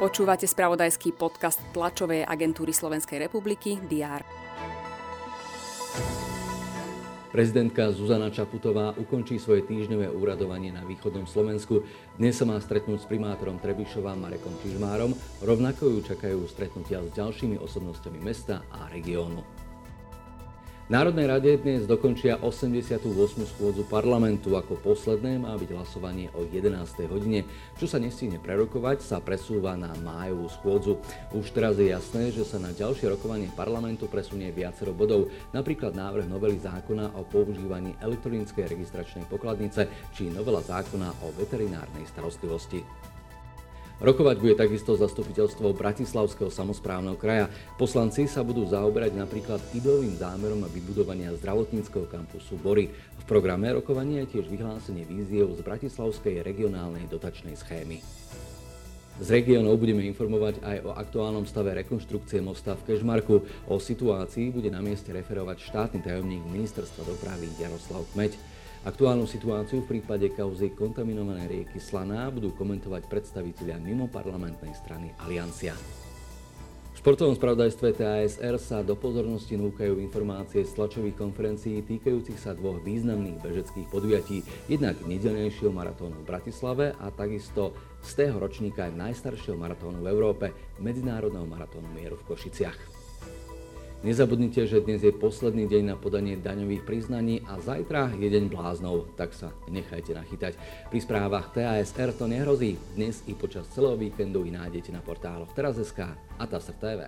Počúvate spravodajský podcast tlačovej agentúry Slovenskej republiky DR. Prezidentka Zuzana Čaputová ukončí svoje týždňové úradovanie na východnom Slovensku. Dnes sa má stretnúť s primátorom Trebišova Marekom Čižmárom, rovnako ju čakajú stretnutia s ďalšími osobnosťami mesta a regiónu. Národnej rade dnes dokončia 88. schôdzu parlamentu. Ako posledné má byť hlasovanie o 11. hodine. Čo sa nestihne prerokovať, sa presúva na májovú schôdzu. Už teraz je jasné, že sa na ďalšie rokovanie parlamentu presunie viacero bodov, napríklad návrh novely zákona o používaní elektronickej registračnej pokladnice či novela zákona o veterinárnej starostlivosti. Rokovať bude takisto zastupiteľstvo Bratislavského samozprávneho kraja. Poslanci sa budú zaoberať napríklad ideovým zámerom vybudovania zdravotníckého kampusu Bory. V programe rokovania je tiež vyhlásenie víziev z Bratislavskej regionálnej dotačnej schémy. Z regiónov budeme informovať aj o aktuálnom stave rekonštrukcie mosta v Kežmarku. O situácii bude na mieste referovať štátny tajomník ministerstva dopravy Jaroslav Kmeď. Aktuálnu situáciu v prípade kauzy kontaminovanej rieky Slaná budú komentovať predstavitelia mimo parlamentnej strany Aliancia. V športovom spravodajstve TASR sa do pozornosti núkajú informácie z tlačových konferencií týkajúcich sa dvoch významných bežeckých podujatí, jednak nedelnejšieho maratónu v Bratislave a takisto z tého ročníka aj najstaršieho maratónu v Európe, Medzinárodného maratónu mieru v Košiciach. Nezabudnite, že dnes je posledný deň na podanie daňových priznaní a zajtra je deň bláznov, tak sa nechajte nachytať. Pri správach TASR to nehrozí. Dnes i počas celého víkendu ich nájdete na portáloch Teraz.sk a TASR TV.